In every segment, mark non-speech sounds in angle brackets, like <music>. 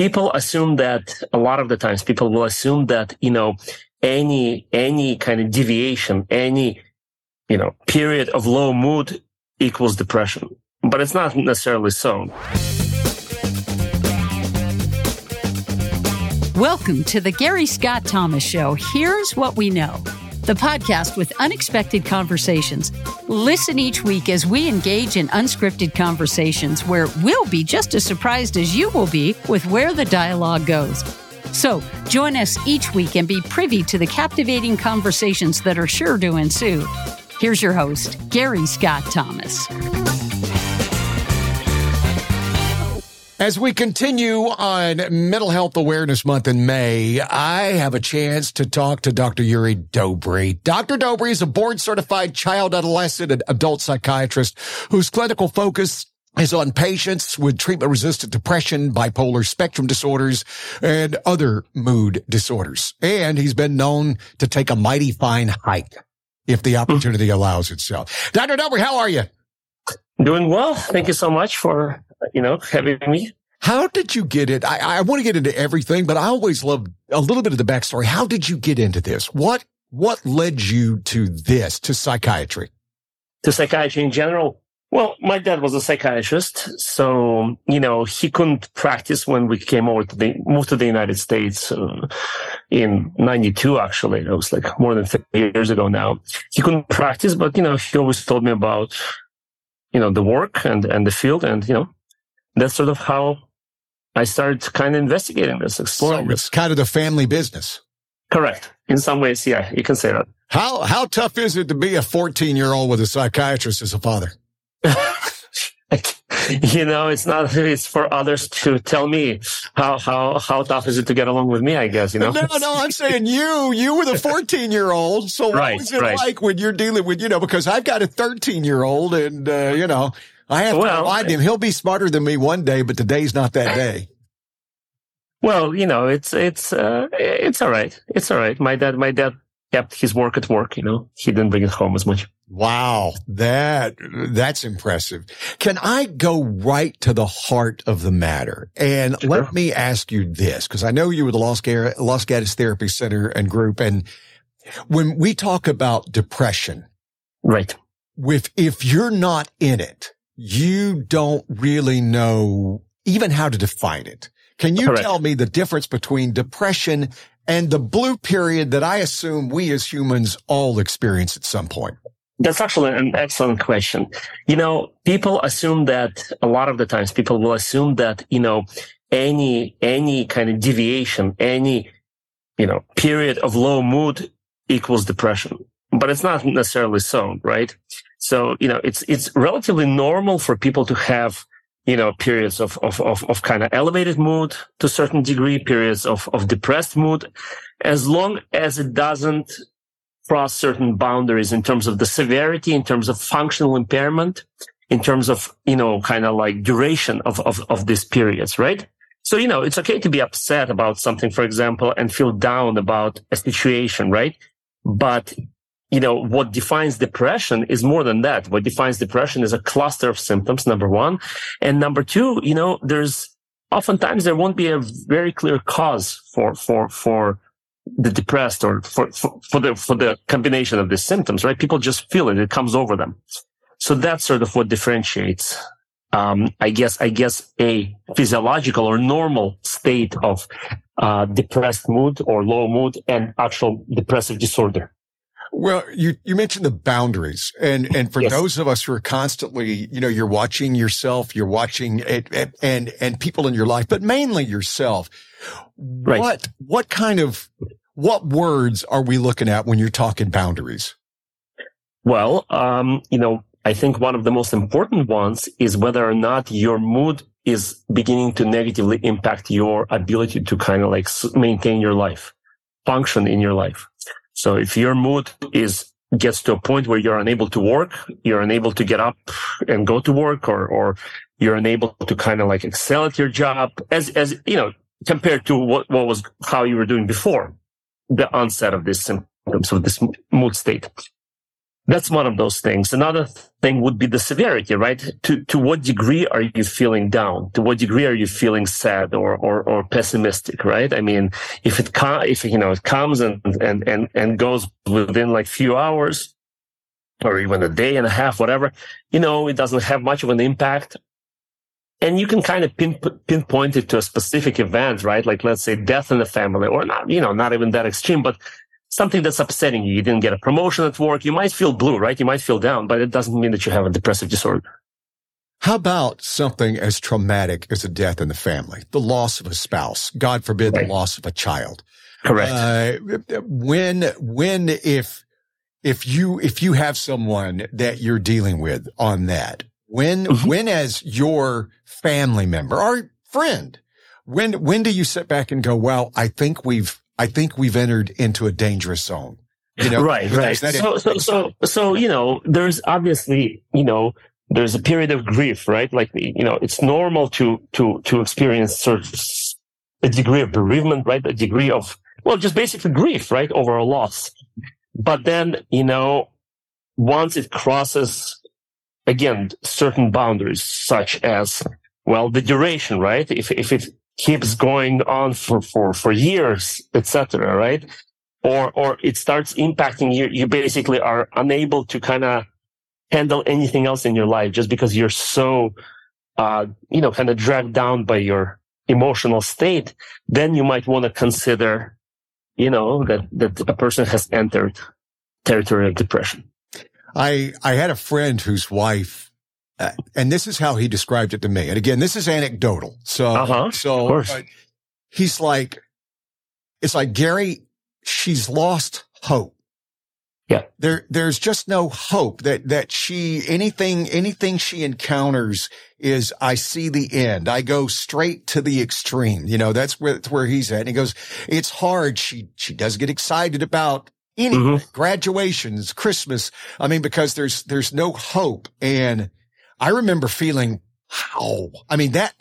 people assume that a lot of the times people will assume that, you know, any, any kind of deviation, any, you know, period of low mood equals depression. But it's not necessarily so. Welcome to the Gary Scott Thomas Show. Here's what we know the podcast with unexpected conversations. Listen each week as we engage in unscripted conversations where we'll be just as surprised as you will be with where the dialogue goes. So join us each week and be privy to the captivating conversations that are sure to ensue. Here's your host, Gary Scott Thomas. As we continue on Mental Health Awareness Month in May, I have a chance to talk to Dr. Yuriy Dobry. Dr. Dobry is a board certified child, adolescent, and adult psychiatrist whose clinical focus is on patients with treatment resistant depression, bipolar spectrum disorders, and other mood disorders. And he's been known to take a mighty fine hike if the opportunity allows itself. Dr. Dobry, how are you? Doing well. Thank you so much for you know, having me. How did you get it? I, I want to get into everything, but I always love a little bit of the backstory. How did you get into this? What, what led you to this, to psychiatry? To psychiatry in general? Well, my dad was a psychiatrist. So, you know, he couldn't practice when we came over to the, moved to the United States uh, in 92, actually. It was like more than 30 years ago now. He couldn't practice, but, you know, he always told me about, you know, the work and, and the field. And, you know, that's sort of how I started kind of investigating this, exploring so it's this. kind of the family business. Correct. In some ways, yeah, you can say that. How how tough is it to be a 14 year old with a psychiatrist as a father? <laughs> you know, it's not, it's for others to tell me how, how, how tough is it to get along with me, I guess, you know? No, no, I'm saying you, you were the 14 year old. So <laughs> right, what was it right. like when you're dealing with, you know, because I've got a 13 year old and, uh, you know, I have well, to remind him he'll be smarter than me one day, but today's not that day. Well, you know, it's it's uh, it's all right. It's all right. My dad, my dad kept his work at work. You know, he didn't bring it home as much. Wow, that that's impressive. Can I go right to the heart of the matter? And sure. let me ask you this, because I know you were the Los, Gar- Los Gatos Therapy Center and group, and when we talk about depression, right? With if you're not in it, you don't really know even how to define it. Can you Correct. tell me the difference between depression and the blue period that I assume we as humans all experience at some point? That's actually an excellent question. You know, people assume that a lot of the times people will assume that, you know, any, any kind of deviation, any, you know, period of low mood equals depression. But it's not necessarily so, right? So, you know, it's, it's relatively normal for people to have, you know, periods of, of, of, of kind of elevated mood to a certain degree, periods of, of depressed mood, as long as it doesn't cross certain boundaries in terms of the severity, in terms of functional impairment, in terms of, you know, kind of like duration of, of, of these periods, right? So, you know, it's okay to be upset about something, for example, and feel down about a situation, right? But you know, what defines depression is more than that. What defines depression is a cluster of symptoms, number one. And number two, you know, there's oftentimes there won't be a very clear cause for, for, for the depressed or for, for, for the, for the combination of these symptoms, right? People just feel it. It comes over them. So that's sort of what differentiates, um, I guess, I guess a physiological or normal state of, uh, depressed mood or low mood and actual depressive disorder. Well, you, you mentioned the boundaries and, and for yes. those of us who are constantly, you know, you're watching yourself, you're watching it, it, and, and people in your life, but mainly yourself. Right. What, what kind of, what words are we looking at when you're talking boundaries? Well, um, you know, I think one of the most important ones is whether or not your mood is beginning to negatively impact your ability to kind of like maintain your life, function in your life. So if your mood is gets to a point where you're unable to work, you're unable to get up and go to work or, or you're unable to kind of like excel at your job as, as, you know, compared to what, what was, how you were doing before the onset of this symptoms of this mood state. That's one of those things. Another thing would be the severity, right? To to what degree are you feeling down? To what degree are you feeling sad or or, or pessimistic, right? I mean, if it com- if you know it comes and and and and goes within like few hours, or even a day and a half, whatever, you know, it doesn't have much of an impact. And you can kind of pin, pinpoint it to a specific event, right? Like let's say death in the family, or not, you know, not even that extreme, but something that's upsetting you. You didn't get a promotion at work. You might feel blue, right? You might feel down, but it doesn't mean that you have a depressive disorder. How about something as traumatic as a death in the family, the loss of a spouse, God forbid, right. the loss of a child? Correct. Uh, when, when, if, if you, if you have someone that you're dealing with on that, when, mm-hmm. when as your family member or friend, when, when do you sit back and go, well, I think we've, I think we've entered into a dangerous zone. You know, right, right. So, so, so, so, you know, there's obviously, you know, there's a period of grief, right? Like, you know, it's normal to, to, to experience sort of a degree of bereavement, right? A degree of, well, just basically grief, right? Over a loss. But then, you know, once it crosses again, certain boundaries such as, well, the duration, right? If, if it keeps going on for, for, for years, etc., right? Or, or it starts impacting you. You basically are unable to kind of handle anything else in your life just because you're so, uh, you know, kind of dragged down by your emotional state. Then you might want to consider, you know, that, that a person has entered territory of depression. I, I had a friend whose wife and this is how he described it to me. And again, this is anecdotal. So, uh-huh, so he's like, it's like Gary, she's lost hope. Yeah. There, there's just no hope that, that she, anything, anything she encounters is, I see the end. I go straight to the extreme. You know, that's where, that's where he's at. And he goes, it's hard. She, she does get excited about anything, mm-hmm. graduations, Christmas. I mean, because there's, there's no hope. And, I remember feeling, how, I mean, that,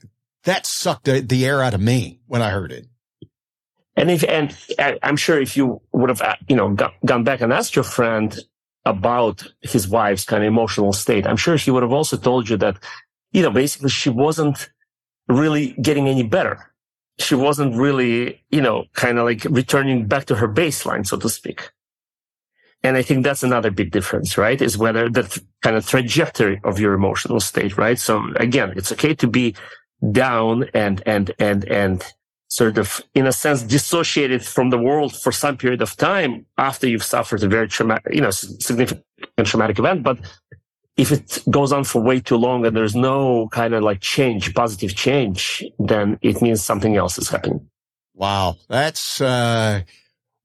that sucked the, the air out of me when I heard it. And if, and I'm sure if you would have, uh, you know, gone back and asked your friend about his wife's kind of emotional state, I'm sure he would have also told you that, you know, basically she wasn't really getting any better. She wasn't really, you know, kind of like returning back to her baseline, so to speak. And I think that's another big difference, right? Is whether the th- kind of trajectory of your emotional state, right? So again, it's okay to be down and, and, and, and sort of, in a sense, dissociated from the world for some period of time after you've suffered a very traumatic, you know, significant traumatic event. But if it goes on for way too long and there's no kind of like change, positive change, then it means something else is happening. Wow. That's, uh,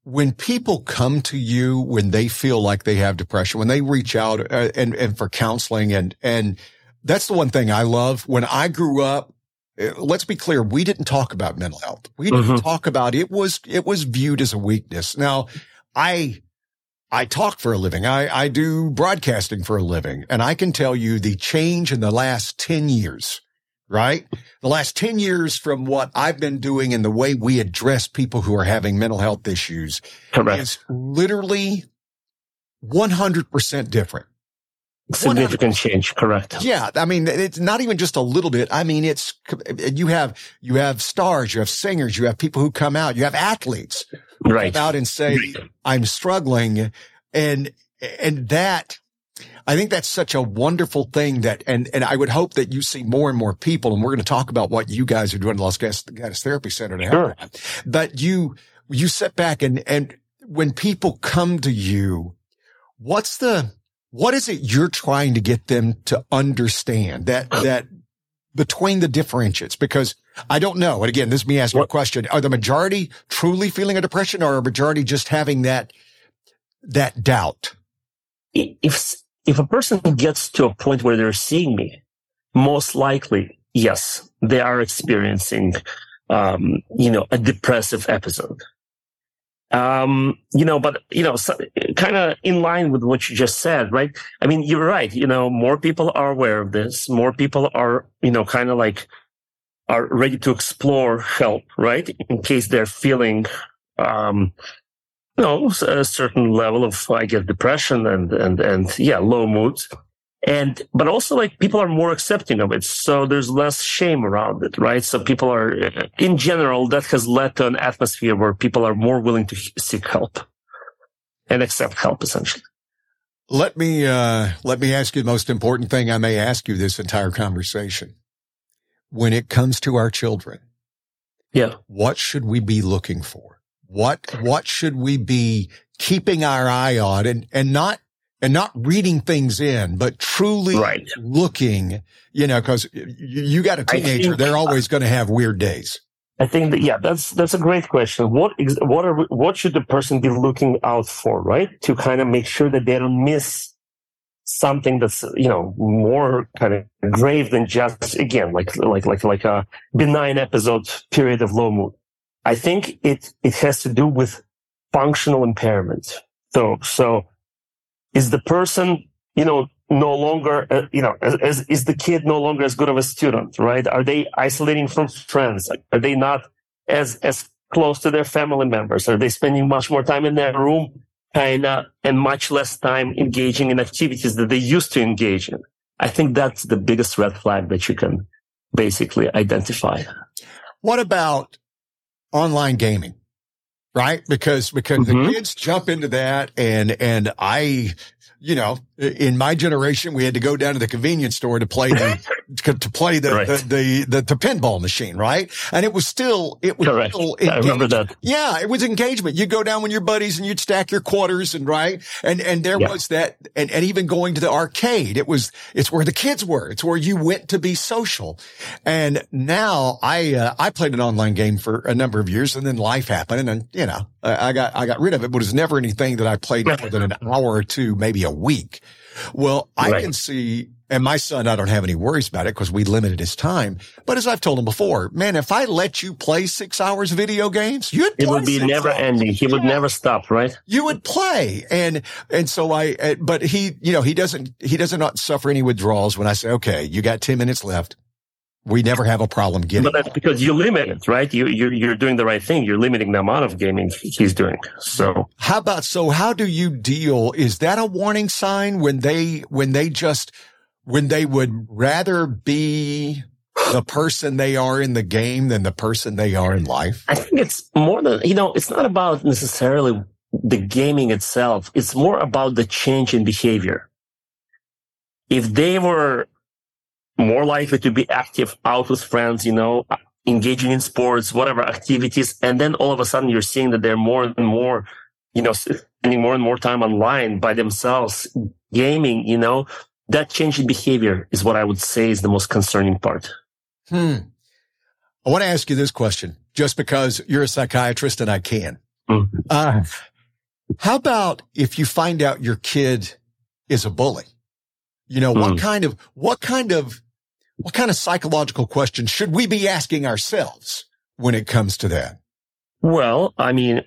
when people come to you when they feel like they have depression, when they reach out uh, and, and for counseling and, and that's the one thing I love. When I grew up, uh, let's be clear. We didn't talk about mental health. We didn't mm-hmm. talk about it was, it was viewed as a weakness. Now I, I talk for a living. I, I do broadcasting for a living and I can tell you the change in the last 10 years right? The last 10 years from what I've been doing and the way we address people who are having mental health issues Correct. is literally 100% different. Significant 100%. change. Correct. Yeah. I mean, it's not even just a little bit. I mean, it's, you have, you have stars, you have singers, you have people who come out, you have athletes right. come out and say, right. I'm struggling. And, and that I think that's such a wonderful thing that, and, and I would hope that you see more and more people. And we're going to talk about what you guys are doing at Los Gatos Therapy Center to help. Sure. But you, you sit back and, and when people come to you, what's the, what is it you're trying to get them to understand that, <clears throat> that between the differentiates? Because I don't know. And again, this is me asking what? a question. Are the majority truly feeling a depression or are a majority just having that, that doubt? If, if a person gets to a point where they're seeing me, most likely, yes, they are experiencing, um, you know, a depressive episode. Um, you know, but, you know, so, kind of in line with what you just said, right? I mean, you're right. You know, more people are aware of this. More people are, you know, kind of like, are ready to explore help, right? In case they're feeling, um, you know, a certain level of, I guess, depression and, and, and yeah, low moods. And, but also like people are more accepting of it. So there's less shame around it, right? So people are, in general, that has led to an atmosphere where people are more willing to seek help and accept help essentially. Let me, uh, let me ask you the most important thing I may ask you this entire conversation. When it comes to our children, yeah, what should we be looking for? What, what should we be keeping our eye on and, and not, and not reading things in, but truly right. looking, you know, cause you, you got a teenager, think, they're uh, always going to have weird days. I think that, yeah, that's, that's a great question. What, what are, what should the person be looking out for, right? To kind of make sure that they don't miss something that's, you know, more kind of grave than just, again, like, like, like, like a benign episode period of low mood. I think it, it has to do with functional impairment. So, so is the person, you know, no longer, uh, you know, as, as, is the kid no longer as good of a student, right? Are they isolating from friends? Are they not as, as close to their family members? Are they spending much more time in their room of and much less time engaging in activities that they used to engage in? I think that's the biggest red flag that you can basically identify. What about online gaming? Right? Because, because mm-hmm. the kids jump into that and, and I, you know, in my generation, we had to go down to the convenience store to play the, <laughs> to play the, right. the, the, the, the, pinball machine, right? And it was still, it was Correct. still, I remember that. Yeah. It was engagement. You'd go down with your buddies and you'd stack your quarters and right. And, and there yeah. was that, and, and even going to the arcade, it was, it's where the kids were. It's where you went to be social. And now I, uh, I played an online game for a number of years and then life happened and, you know, I got, I got rid of it, but it was never anything that I played more than an hour or two, maybe a week. Well, I right. can see, and my son, I don't have any worries about it because we limited his time. But as I've told him before, man, if I let you play six hours video games, you'd it would be never hours. ending. He yeah. would never stop, right? You would play, and and so I. Uh, but he, you know, he doesn't he doesn't not suffer any withdrawals when I say, okay, you got ten minutes left we never have a problem getting. But that's because you limit it, right? You, you're, you're doing the right thing. You're limiting the amount of gaming he's doing. So how about, so how do you deal? Is that a warning sign when they, when they just, when they would rather be the person they are in the game than the person they are in life? I think it's more than, you know, it's not about necessarily the gaming itself. It's more about the change in behavior. If they were more likely to be active out with friends, you know, engaging in sports, whatever activities. And then all of a sudden you're seeing that they're more and more, you know, spending more and more time online by themselves, gaming, you know, that change in behavior is what I would say is the most concerning part. Hmm. I want to ask you this question just because you're a psychiatrist and I can. Mm-hmm. Uh, how about if you find out your kid is a bully? You know, mm. what kind of, what kind of what kind of psychological questions should we be asking ourselves when it comes to that? Well, I mean,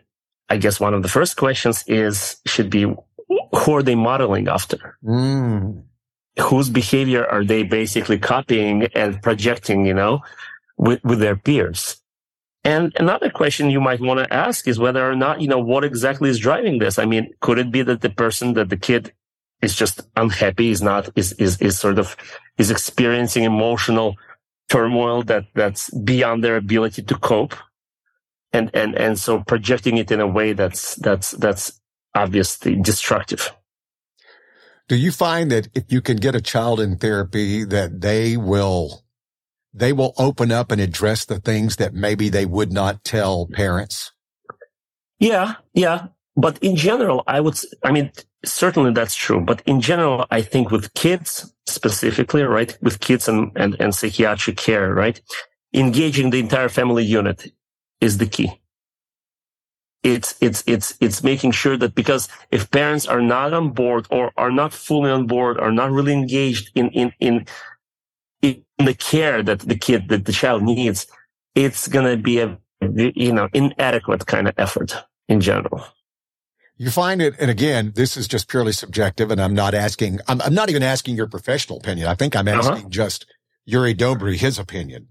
I guess one of the first questions is should be who are they modeling after? Mm. Whose behavior are they basically copying and projecting, you know, with, with their peers? And another question you might want to ask is whether or not, you know, what exactly is driving this? I mean, could it be that the person that the kid is just unhappy, is not, is, is, is sort of, is experiencing emotional turmoil that, that's beyond their ability to cope. And, and, and so projecting it in a way that's, that's, that's obviously destructive. Do you find that if you can get a child in therapy that they will, they will open up and address the things that maybe they would not tell parents? Yeah. Yeah. But in general, I would, I mean, certainly that's true. But in general, I think with kids specifically, right, with kids and, and, and psychiatric care, right, engaging the entire family unit is the key. It's, it's, it's, it's making sure that because if parents are not on board or are not fully on board, are not really engaged in, in, in, in the care that the kid, that the child needs, it's going to be a, you know, inadequate kind of effort in general. You find it, and again, this is just purely subjective, and I'm not asking, I'm, I'm not even asking your professional opinion. I think I'm uh-huh. asking uh-huh. just Yuriy Dobry, his opinion.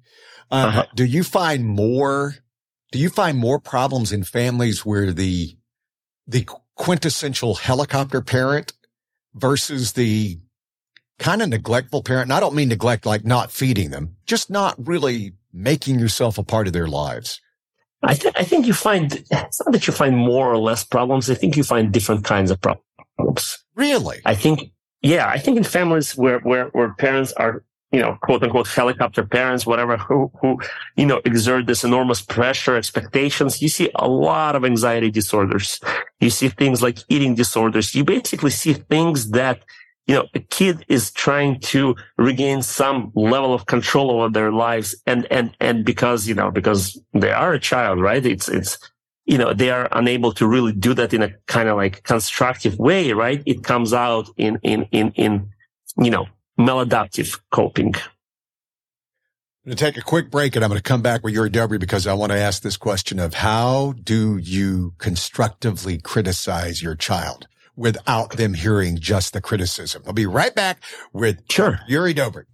Uh, uh-huh. Do you find more, do you find more problems in families where the, the quintessential helicopter parent versus the kind of neglectful parent. And I don't mean neglect like not feeding them, just not really making yourself a part of their lives. I, th- I think you find it's not that you find more or less problems. I think you find different kinds of problems. Really? I think, yeah, I think in families where, where, where parents are, you know, quote unquote helicopter parents, whatever, who, who, you know, exert this enormous pressure, expectations, you see a lot of anxiety disorders. You see things like eating disorders. You basically see things that you know, a kid is trying to regain some level of control over their lives. And, and, and because, you know, because they are a child, right? It's, it's, you know, they are unable to really do that in a kind of like constructive way, right? It comes out in, in, in, in, you know, maladaptive coping. I'm going to take a quick break and I'm going to come back with Yuriy Dobry because I want to ask this question of how do you constructively criticize your child? without them hearing just the criticism. I'll be right back with sure. Yuriy Dobry.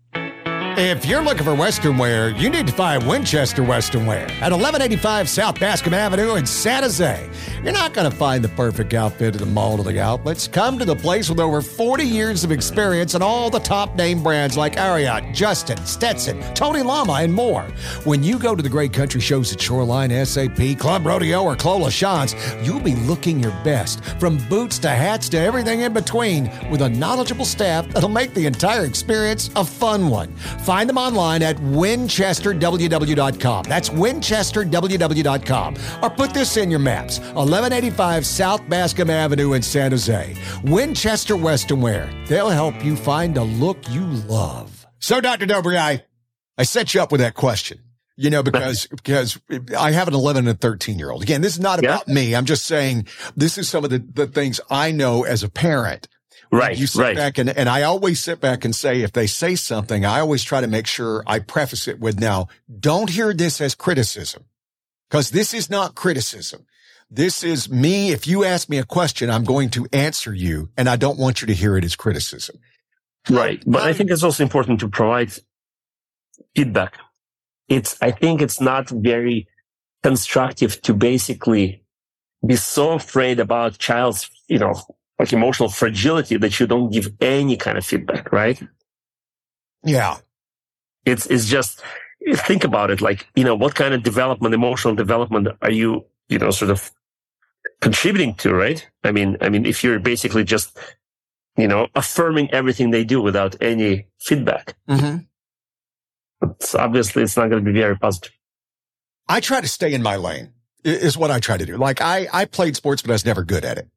If you're looking for Western wear, you need to find Winchester Western Wear at 1185 South Bascom Avenue in San Jose. You're not going to find the perfect outfit at the mall of the outlets. Come to the place with over 40 years of experience and all the top name brands like Ariat, Justin, Stetson, Tony Lama, and more. When you go to the great country shows at Shoreline, SAP, Club Rodeo, or Clos Chance, you'll be looking your best, from boots to hats to everything in between, with a knowledgeable staff that'll make the entire experience a fun one. Find them online at winchesterww.com. That's winchesterww.com. Or put this in your maps 1185 South Bascom Avenue in San Jose. Winchester Western Wear. They'll help you find a look you love. So, Dr. Dobry, I, I set you up with that question. You know, because, <laughs> because I have an 11 and 13 year old. Again, this is not about yeah. me. I'm just saying this is some of the, the things I know as a parent Right. You sit right. back and, and I always sit back and say, if they say something, I always try to make sure I preface it with now, don't hear this as criticism because this is not criticism. This is me. If you ask me a question, I'm going to answer you and I don't want you to hear it as criticism. Right. But I um, think it's also important to provide feedback. It's, I think it's not very constructive to basically be so afraid about child's, you know, like emotional fragility that you don't give any kind of feedback, right? Yeah. It's, it's just, think about it. Like, you know, what kind of development, emotional development are you, you know, sort of contributing to, right? I mean, I mean, if you're basically just, you know, affirming everything they do without any feedback, mm-hmm. it's obviously it's not going to be very positive. I try to stay in my lane is what I try to do. Like I, I played sports, but I was never good at it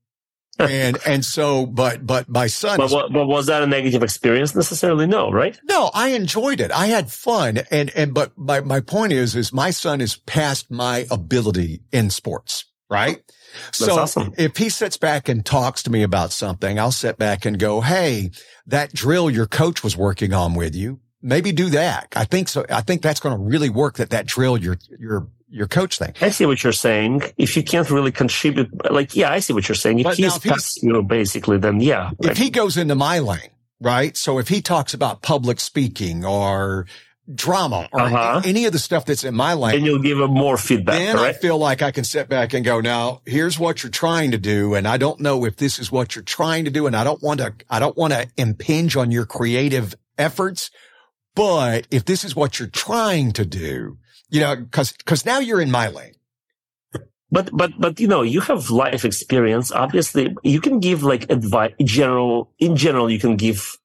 and and so but but my son but, but was that a negative experience necessarily? No right? No i enjoyed it. I had fun. And and but my my point is is my son is past my ability in sports right? That's so awesome. if he sits back and talks to me about something i'll sit back and go hey that drill your coach was working on with you maybe do that. I think so i think that's going to really work that that drill your your your coach thing. I see what you're saying. If you can't really contribute, like, yeah, I see what you're saying. If but he's, he's you know, basically, then yeah. If right. he goes into my lane, right? So if he talks about public speaking or drama or uh-huh. any of the stuff that's in my lane, and you'll give him more feedback. Then I feel like I can sit back and go, now here's what you're trying to do. And I don't know if this is what you're trying to do. And I don't want to, I don't want to impinge on your creative efforts. But if this is what you're trying to do, you know, cause, cause now you're in my lane. But, but, but, you know, you have life experience. Obviously, you can give like advice, general, in general, you can give,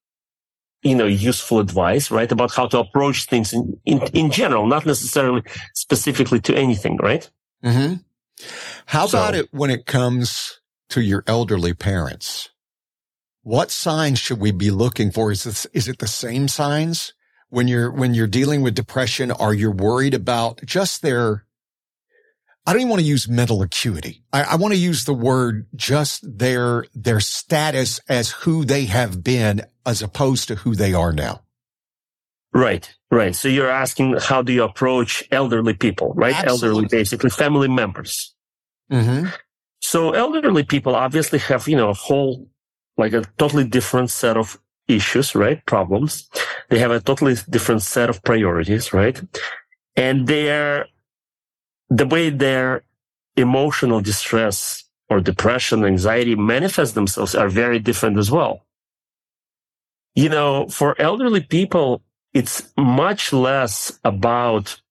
you know, useful advice, right? About how to approach things in, in, in general, not necessarily specifically to anything, right? Mm-hmm. How so, about it when it comes to your elderly parents? What signs should we be looking for? Is this, is it the same signs? When you're, when you're dealing with depression, are you worried about just their, I don't even want to use mental acuity. I, I want to use the word just their, their status as who they have been as opposed to who they are now. Right, right. So you're asking how do you approach elderly people, right? Absolutely. Elderly, basically family members. Mm-hmm. So elderly people obviously have, you know, a whole, like a totally different set of issues, right? Problems. They have a totally different set of priorities, right? And they're, the way their emotional distress or depression, anxiety manifest themselves are very different as well. You know, for elderly people, it's much less about,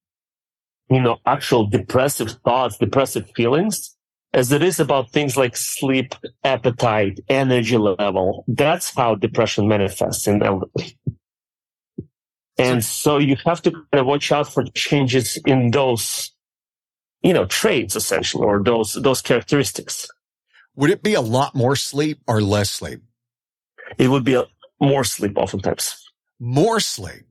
you know, actual depressive thoughts, depressive feelings, as it is about things like sleep, appetite, energy level. That's how depression manifests in elderly. And so you have to kind of watch out for changes in those, you know, traits essentially, or those, those characteristics. Would it be a lot more sleep or less sleep? It would be a, more sleep oftentimes. More sleep.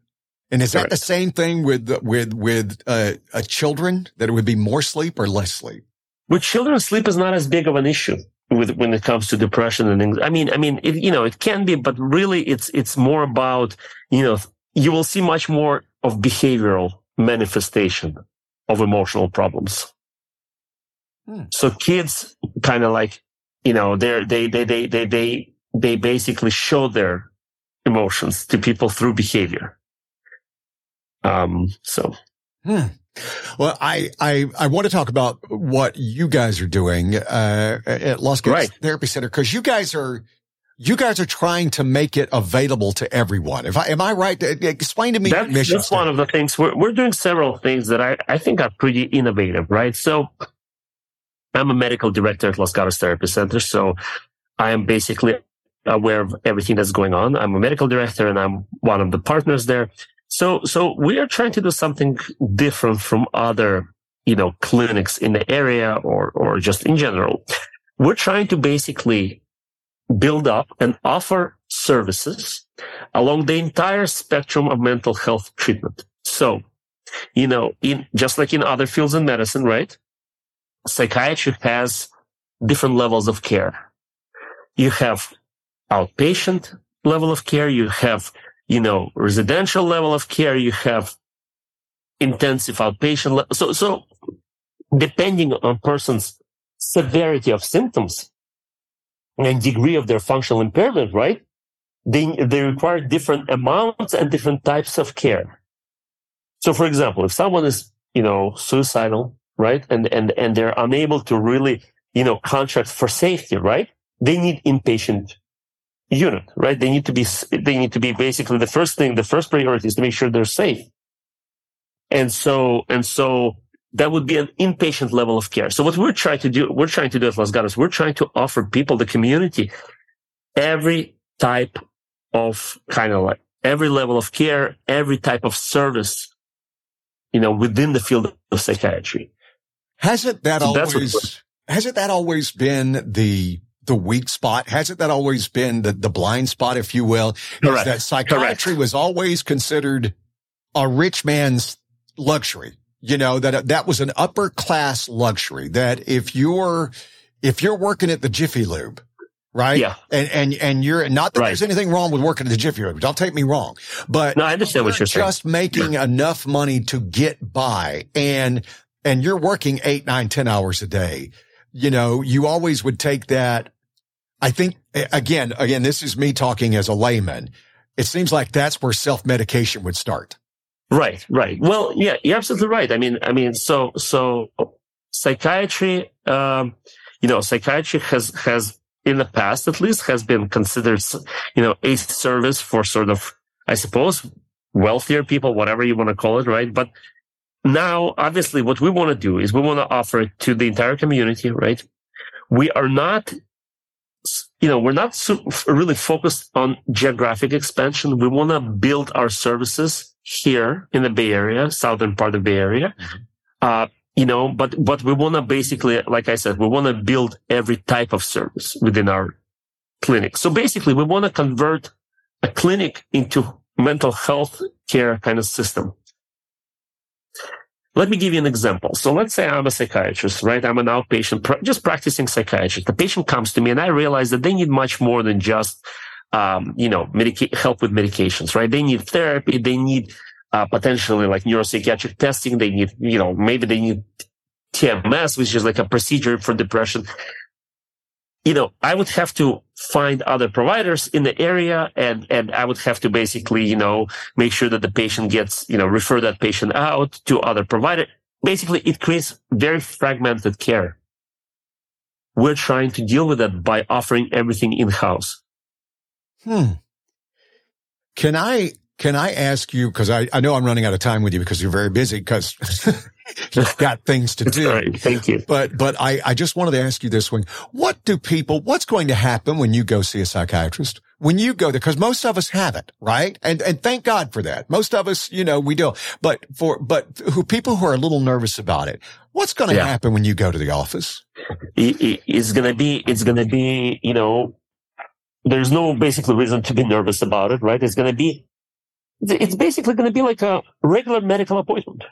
And is that the same thing with, with, with, uh, uh, children that it would be more sleep or less sleep? With children, sleep is not as big of an issue with, when it comes to depression and things. I mean, I mean, it, you know, it can be, but really it's, it's more about, you know, you will see much more of behavioral manifestation of emotional problems. Hmm. So kids kind of like, you know, they're, they, they, they, they, they, they basically show their emotions to people through behavior. Um, so. Hmm. Well, I, I, I want to talk about what you guys are doing, uh, at Los Gatos right. Therapy Center because you guys are, you guys are trying to make it available to everyone. If I, am I right? Explain to me. That's, that's one of the things we're, we're doing several things that I, I think are pretty innovative, right? So I'm a medical director at Los Gatos Therapy Center. So I am basically aware of everything that's going on. I'm a medical director and I'm one of the partners there. So, so we are trying to do something different from other, you know, clinics in the area or, or just in general. We're trying to basically build up and offer services along the entire spectrum of mental health treatment. So, you know, in just like in other fields in medicine, right? Psychiatry has different levels of care. You have outpatient level of care. You have, you know, residential level of care. You have intensive outpatient. so, so depending on person's severity of symptoms, and degree of their functional impairment, right? They, they require different amounts and different types of care. So, for example, if someone is, you know, suicidal, right? And, and, and they're unable to really, you know, contract for safety, right? They need inpatient unit, right? They need to be, they need to be basically the first thing, the first priority is to make sure they're safe. And so, and so that would be an inpatient level of care. So what we're trying to do, we're trying to do at Los Gatos, we're trying to offer people, the community, every type of kind of like every level of care, every type of service, you know, within the field of psychiatry. Hasn't that so always, hasn't that always been the, the weak spot? Hasn't that always been the, the blind spot, if you will? Correct. That psychiatry Correct. was always considered a rich man's luxury you know, that that was an upper class luxury that if you're, if you're working at the Jiffy Lube, right? Yeah. And, and, and you're not that right. there's anything wrong with working at the Jiffy Lube. Don't take me wrong, but no, I understand what you're saying. Just making enough money to get by and, and you're working eight, nine, ten hours a day. You know, you always would take that. I think again, again, this is me talking as a layman. It seems like that's where self medication would start. Right, right. Well, yeah, you're absolutely right. I mean, I mean, so, so psychiatry, um, you know, psychiatry has, has in the past, at least has been considered, you know, a service for sort of, I suppose, wealthier people, whatever you want to call it, right? But now, obviously, what we want to do is we want to offer it to the entire community, right? We are not, you know, we're not really focused on geographic expansion. We want to build our services here in the Bay Area, southern part of the Bay Area. Mm-hmm. Uh, you know, but, but we want to basically, like I said, we want to build every type of service within our clinic. So basically we want to convert a clinic into mental health care kind of system. Let me give you an example. So let's say I'm a psychiatrist, right? I'm an outpatient, just practicing psychiatrist. The patient comes to me and I realize that they need much more than just um, you know, medica- help with medications, right? They need therapy. They need, uh, potentially like neuropsychiatric testing. They need, you know, maybe they need TMS, which is like a procedure for depression. You know, I would have to find other providers in the area and, and I would have to basically, you know, make sure that the patient gets, you know, refer that patient out to other provider. Basically, it creates very fragmented care. we're trying to deal with that by offering everything in house. Hmm. Can I can I ask you because I, I know I'm running out of time with you because you're very busy because <laughs> you've got things to do. Right. Thank you. But but I, I just wanted to ask you this one. What do people what's going to happen when you go see a psychiatrist? When you go there, because most of us haven't, right? And and thank God for that. Most of us, you know, we do. But for but who people who are a little nervous about it, what's going to yeah. happen when you go to the office? It, it's gonna be it's gonna be you know there's no basically reason to be nervous about it, right? It's gonna be it's basically going to be like a regular medical appointment.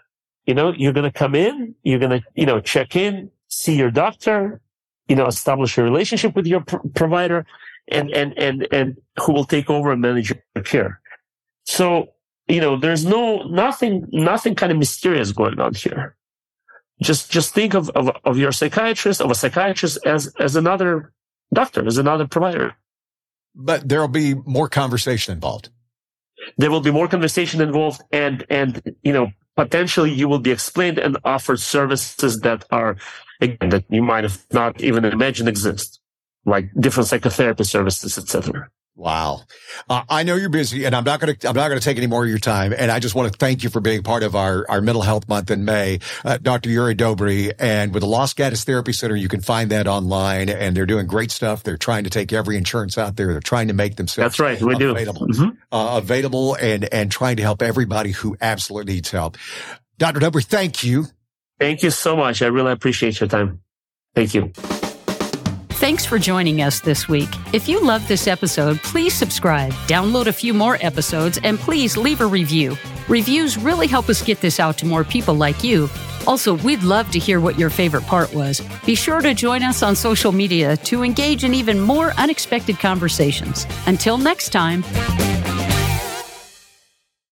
You know, you're going to come in, you're going to, you know, check in, see your doctor, you know, establish a relationship with your pr- provider and, and, and, and who will take over and manage your care. So, you know, there's no, nothing, nothing kind of mysterious going on here. Just, just think of, of, of your psychiatrist, of a psychiatrist as, as another doctor, as another provider. But there'll be more conversation involved there will be more conversation involved and, and, you know, potentially you will be explained and offered services that are, again, that you might have not even imagined exist, like different psychotherapy services, etc. Wow. Uh, I know you're busy and I'm not going to, I'm not going to take any more of your time. And I just want to thank you for being part of our, our mental health month in May. Uh, Dr. Yuriy Dobry and with the Los Gatos Therapy Center, you can find that online and they're doing great stuff. They're trying to take every insurance out there. They're trying to make themselves That's right. We available, do. Mm-hmm. Uh, available and, and trying to help everybody who absolutely needs help. Dr. Dobry, thank you. Thank you so much. I really appreciate your time. Thank you. Thanks for joining us this week. If you love this episode, please subscribe, download a few more episodes, and please leave a review. Reviews really help us get this out to more people like you. Also, we'd love to hear what your favorite part was. Be sure to join us on social media to engage in even more unexpected conversations. Until next time.